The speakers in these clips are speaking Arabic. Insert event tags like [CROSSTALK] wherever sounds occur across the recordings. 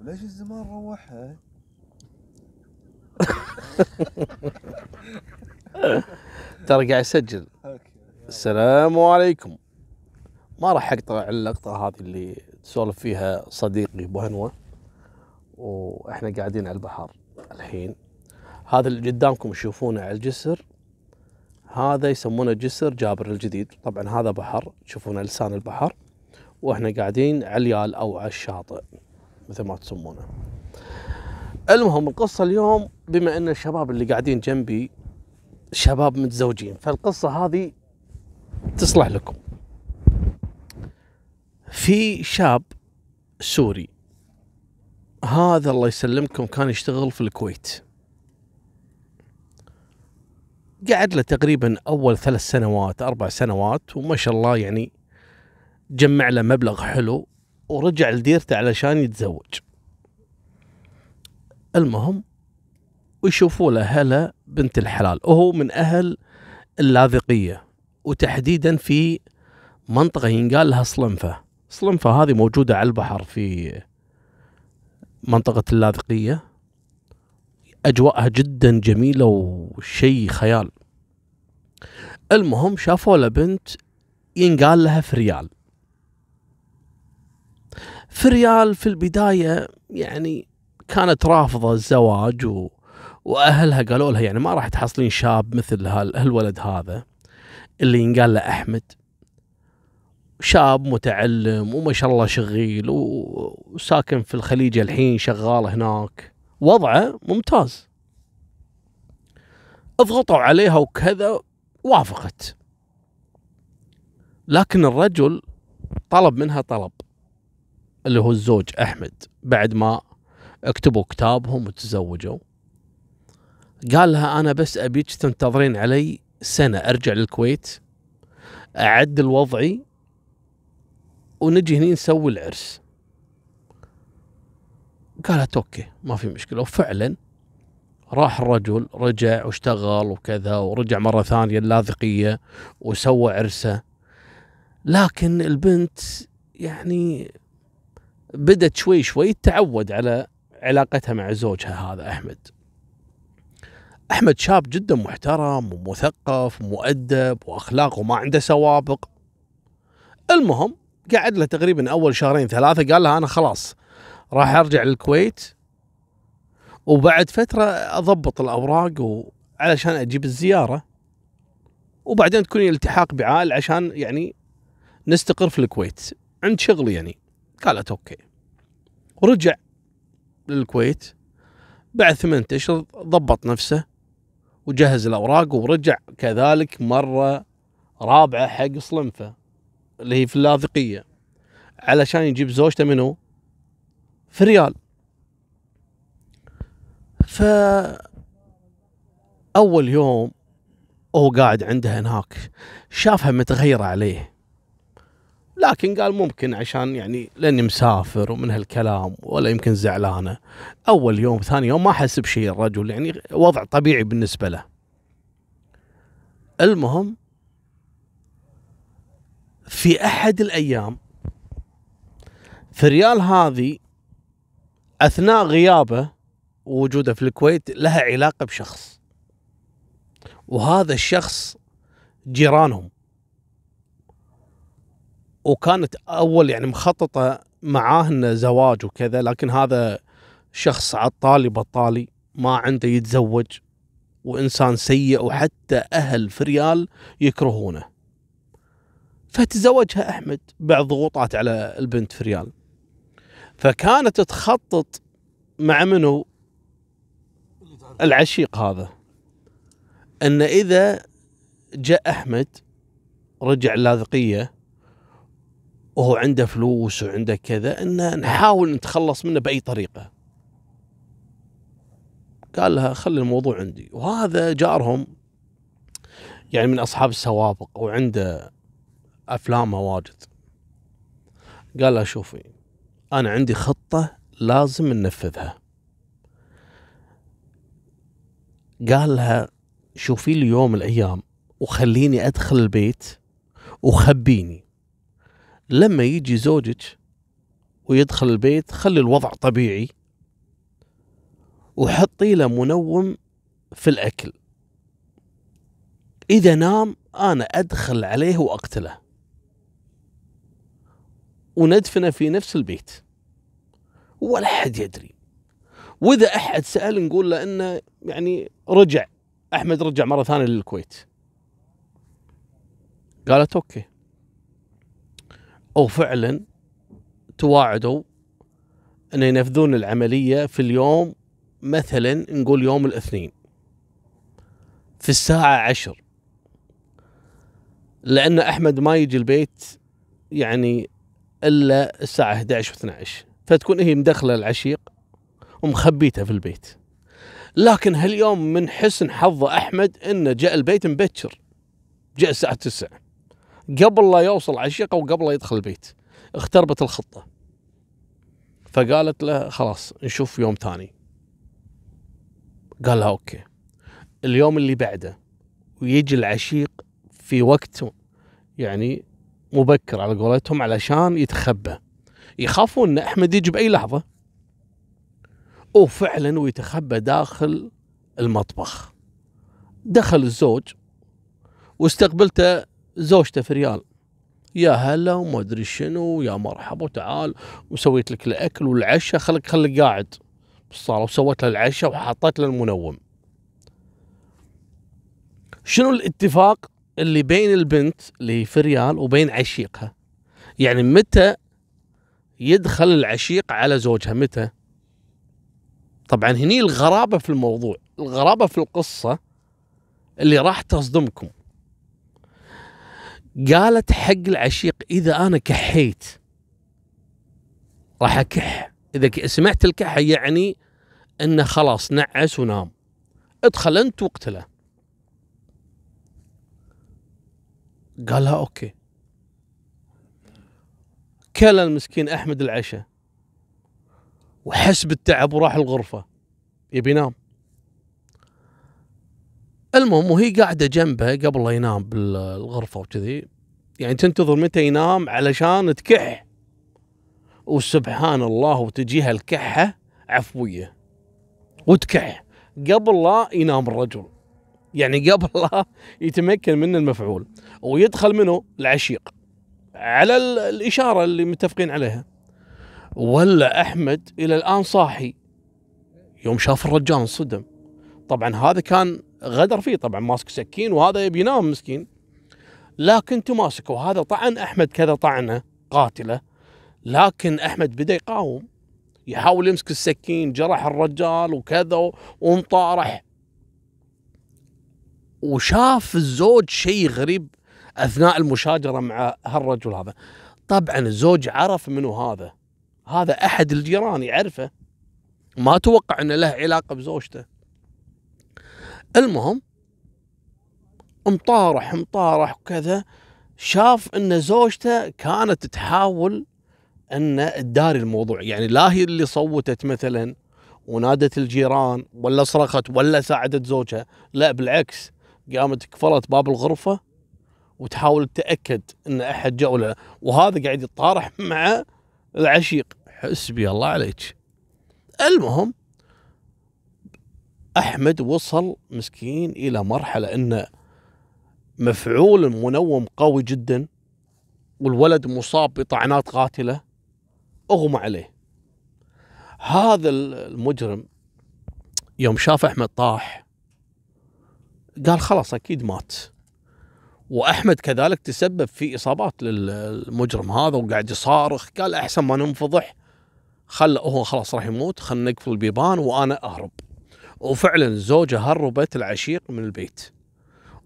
ليش الزمان روحها؟ ترى قاعد أوكي. السلام عليكم. ما راح أقطع اللقطة هذه اللي تسولف فيها صديقي أبو هنوة. وإحنا قاعدين على البحر الحين. هذا اللي قدامكم تشوفونه على الجسر. هذا يسمونه جسر جابر الجديد. طبعا هذا بحر. تشوفونه لسان البحر. وإحنا قاعدين على اليال أو على الشاطئ. مثل ما تسمونه. المهم القصة اليوم بما إن الشباب اللي قاعدين جنبي شباب متزوجين فالقصة هذه تصلح لكم. في شاب سوري هذا الله يسلمكم كان يشتغل في الكويت. قعد له تقريبا أول ثلاث سنوات أربع سنوات وما شاء الله يعني جمع له مبلغ حلو. ورجع لديرته علشان يتزوج. المهم ويشوفوا له هلا بنت الحلال وهو من أهل اللاذقية وتحديدا في منطقة ينقال لها صلنفة. صلنفة هذه موجودة على البحر في منطقة اللاذقية. أجواءها جدا جميلة وشيء خيال. المهم شافوا له بنت ينقال لها فريال. فريال في البداية يعني كانت رافضة الزواج و... وأهلها قالوا لها يعني ما راح تحصلين شاب مثل هال- هالولد هذا. اللي ينقال له أحمد. شاب متعلم وما شاء الله شغيل وساكن في الخليج الحين شغال هناك. وضعه ممتاز. اضغطوا عليها وكذا وافقت. لكن الرجل طلب منها طلب. اللي هو الزوج أحمد. بعد ما اكتبوا كتابهم وتزوجوا قال لها أنا بس ابيك تنتظرين علي سنة أرجع للكويت اعدل وضعي ونجي هني نسوي العرس. قالت أوكي ما في مشكلة. وفعلا راح الرجل رجع واشتغل وكذا ورجع مرة ثانية اللاذقية وسوى عرسه. لكن البنت يعني بدت شوي شوي تعود على علاقتها مع زوجها هذا أحمد. أحمد شاب جدا محترم ومثقف ومؤدب واخلاقه ما عنده سوابق. المهم قعد له تقريبا أول شهرين ثلاثة قال لها أنا خلاص راح أرجع للكويت. وبعد فترة أضبط الأوراق. علشان أجيب الزيارة. وبعدين تكوني التحاق بعائل عشان يعني نستقر في الكويت. عند شغل يعني. قالت أوكي. ورجع للكويت بعد ثمانية أشهر ضبط نفسه وجهز الأوراق ورجع كذلك مرة رابعة حق صلنفه اللي هي في اللاذقية علشان يجيب زوجته منه في ريال ف أول يوم وهو قاعد عندها هناك شافها متغيرة عليه. لكن قال ممكن عشان يعني لأني مسافر ومن هالكلام ولا يمكن زعلانة. أول يوم ثاني يوم ما حس بشيء الرجل يعني وضع طبيعي بالنسبة له. المهم في أحد الأيام في ريال هذه أثناء غيابه ووجوده في الكويت لها علاقة بشخص. وهذا الشخص جيرانهم. وكانت أول يعني مخططة معاه انه زواج وكذا لكن هذا شخص عطالي بطالي ما عنده يتزوج وإنسان سيء وحتى أهل فريال يكرهونه. فتزوجها أحمد بعد ضغوطات على البنت فريال فكانت تخطط مع منو؟ العشيق هذا. إن إذا جاء أحمد رجع اللاذقيه وهو عنده فلوس وعنده كذا إن نحاول نتخلص منه بأي طريقة. قال لها خلي الموضوع عندي. وهذا جارهم يعني من أصحاب السوابق وعنده افلام واجد. قال لها شوفي أنا عندي خطة لازم ننفذها. قال لها شوفي لي يوم الأيام وخليني أدخل البيت وخبيني. لما يجي زوجك ويدخل البيت خلي الوضع طبيعي وحطي له منوم في الأكل. إذا نام أنا أدخل عليه وأقتله. وندفنه في نفس البيت. ولا حد يدري. وإذا أحد سأل نقول له إنه يعني رجع. أحمد رجع مرة ثانية للكويت. قالت أوكي وفعلا تواعدوا أن ينفذون العملية في اليوم مثلا نقول يوم الاثنين في الساعة عشر. لأن أحمد ما يجي البيت يعني إلا الساعة 11 و12 فتكون هي مدخلة العشيق ومخبيته في البيت. لكن هاليوم من حسن حظ أحمد إنه جاء البيت مبكر. جاء الساعة 9 قبل لا يوصل عشيقه وقبل لا يدخل البيت. اختربت الخطة. فقالت له خلاص نشوف يوم ثاني. قال لها أوكي. اليوم اللي بعده ويجي العشيق في وقت يعني مبكر على قولتهم علشان يتخبى. يخافون إن أحمد يجي بأي لحظة. وفعلا ويتخبى داخل المطبخ. دخل الزوج واستقبلته زوجته في ريال يا هلا وما أدري شنو يا مرحبا وتعال وسويت لك الأكل والعشاء خلك خلك قاعد. بالصاله وسويت له العشاء وحطيت له المنوم. شنو الاتفاق اللي بين البنت اللي في ريال وبين عشيقها؟ يعني متى يدخل العشيق على زوجها؟ متى؟ طبعا هني الغرابة في الموضوع الغرابة في القصة اللي راح تصدمكم. قالت حق العشيق إذا أنا كحيت راح أكح. إذا سمعت الكحة يعني أنه خلاص نعس ونام. ادخل أنت واقتله قالها أوكي. كل المسكين أحمد العشاء وحس بالتعب وراح الغرفة. يبي ينام. المهم وهي قاعدة جنبه قبل لا ينام بالغرفة وكذي. يعني تنتظر متى ينام؟ علشان تكح. وسبحان الله وتجيها الكحة عفوية. وتكح. قبل لا ينام الرجل. يعني قبل لا يتمكن من المفعول. ويدخل منه العشيق. على الإشارة اللي متفقين عليها. ولا أحمد إلى الآن صاحي. يوم شاف الرجال انصدم طبعا هذا كان غدر فيه طبعا ماسك سكين وهذا يبي ينام مسكين. لكن تماسك وهذا طعن أحمد كذا طعنه قاتله. لكن أحمد بدأ يقاوم يحاول يمسك السكين جرح الرجال وكذا ومطارح وشاف الزوج شيء غريب أثناء المشاجرة مع هالرجل هذا. طبعا الزوج عرف منه هذا. هذا أحد الجيران يعرفه. ما توقع إنه له علاقة بزوجته. المهم مطارح مطارح وكذا شاف إن زوجته كانت تحاول إن تداري الموضوع. يعني لا هي اللي صوتت مثلا ونادت الجيران ولا صرخت ولا ساعدت زوجها لا بالعكس قامت قفلت باب الغرفة وتحاول تتأكد إن أحد جاء ولا وهذا قاعد يتطارح مع العشيق. حسبي الله عليك. المهم أحمد وصل مسكين إلى مرحلة انه مفعول منوم قوي جدا والولد مصاب بطعنات قاتلة أغمى عليه. هذا المجرم يوم شاف أحمد طاح قال خلاص أكيد مات. وأحمد كذلك تسبب في إصابات للمجرم هذا وقاعد يصارخ قال أحسن ما ننفضح خل هو خلاص راح يموت خلنا نقفل البيبان وأنا أهرب. وفعلا الزوجه هربت العشيق من البيت.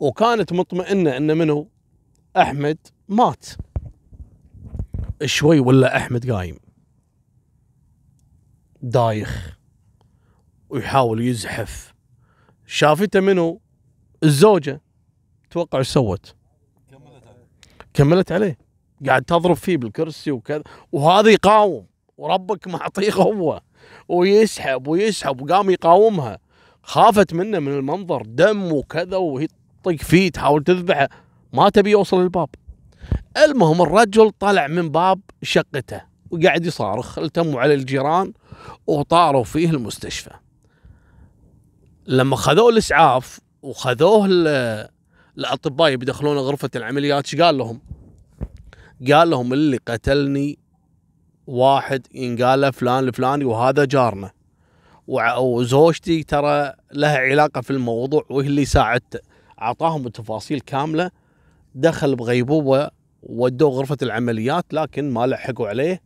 وكانت مطمئنة إن منه أحمد مات. شوي ولا أحمد قايم. دايخ. ويحاول يزحف. شافته منه الزوجة. توقع إيش سوت؟ كملت عليه. كملت عليه قاعد تضرب فيه بالكرسي وكذا. وهذا يقاوم. وربك معطيه قوة. ويسحب ويسحب وقام يقاومها. خافت منه من المنظر دم وكذا وهي تطق فيه تحاول تذبحه. ما تبي يوصل للباب. المهم الرجل طلع من باب شقته وقاعد يصارخ التموا على الجيران وطاروا فيه المستشفى. لما خذوه الإسعاف وخذوه ال- الأطباء بيدخلونه غرفة العمليات إيش قال لهم؟ قال لهم اللي قتلني واحد ينقال له فلان الفلاني وهذا جارنا. وزوجتي ترى لها علاقة في الموضوع وهي اللي ساعدته. أعطاهم التفاصيل كاملة. دخل بغيبوبة ودوه غرفة العمليات لكن ما لحقوا عليه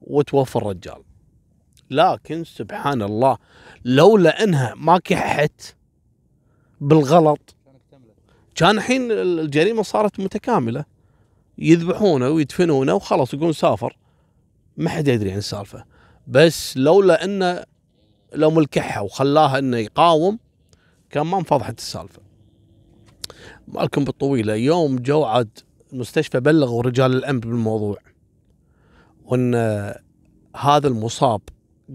وتوفى الرجال. لكن سبحان الله لولا إنها ما كحت بالغلط كان الحين الجريمة صارت متكاملة. يذبحونه ويدفنونه وخلاص يقولون سافر. ما حد يدري عن السالفة. بس لولا إنه لو ملكحها وخلاها إنه يقاوم كان ما انفضحت السالفة. مالكم بالطويلة يوم جو عاد المستشفى بلغوا رجال الامن بالموضوع. وإن هذا المصاب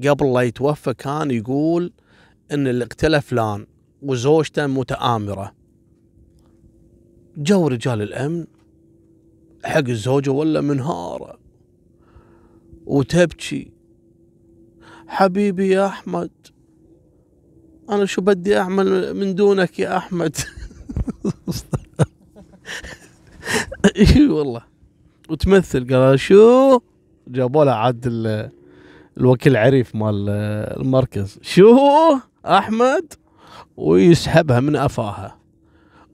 قبل لا يتوفى كان يقول إن اللي اقتله فلان وزوجته متآمرة. جو رجال الأمن حق الزوجة ولا منهارة؟ وتبكي. حبيبي يا أحمد أنا شو بدي أعمل من دونك يا أحمد؟ [LAUGHS] إي والله. وتمثل قال شو؟ جابوا له عاد ال- الوكيل عريف مال المركز. شو؟ أحمد؟ ويسحبها من أفاها.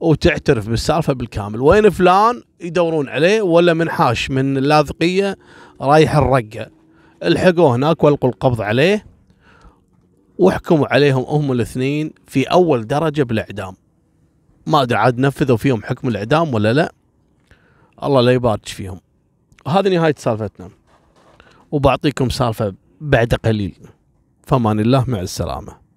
وتعترف بالسالفة بالكامل. وين فلان يدورون عليه ولا منحاش من اللاذقيه رايح الرقة. الحقوه هناك والقوا القبض عليه وحكموا عليهم هم الاثنين في أول درجة بالإعدام. ما أدري عاد نفذوا فيهم حكم الإعدام ولا لا. الله لا يبارك فيهم. هذه نهاية سالفتنا. وبعطيكم سالفة بعد قليل. فمان الله مع السلامة.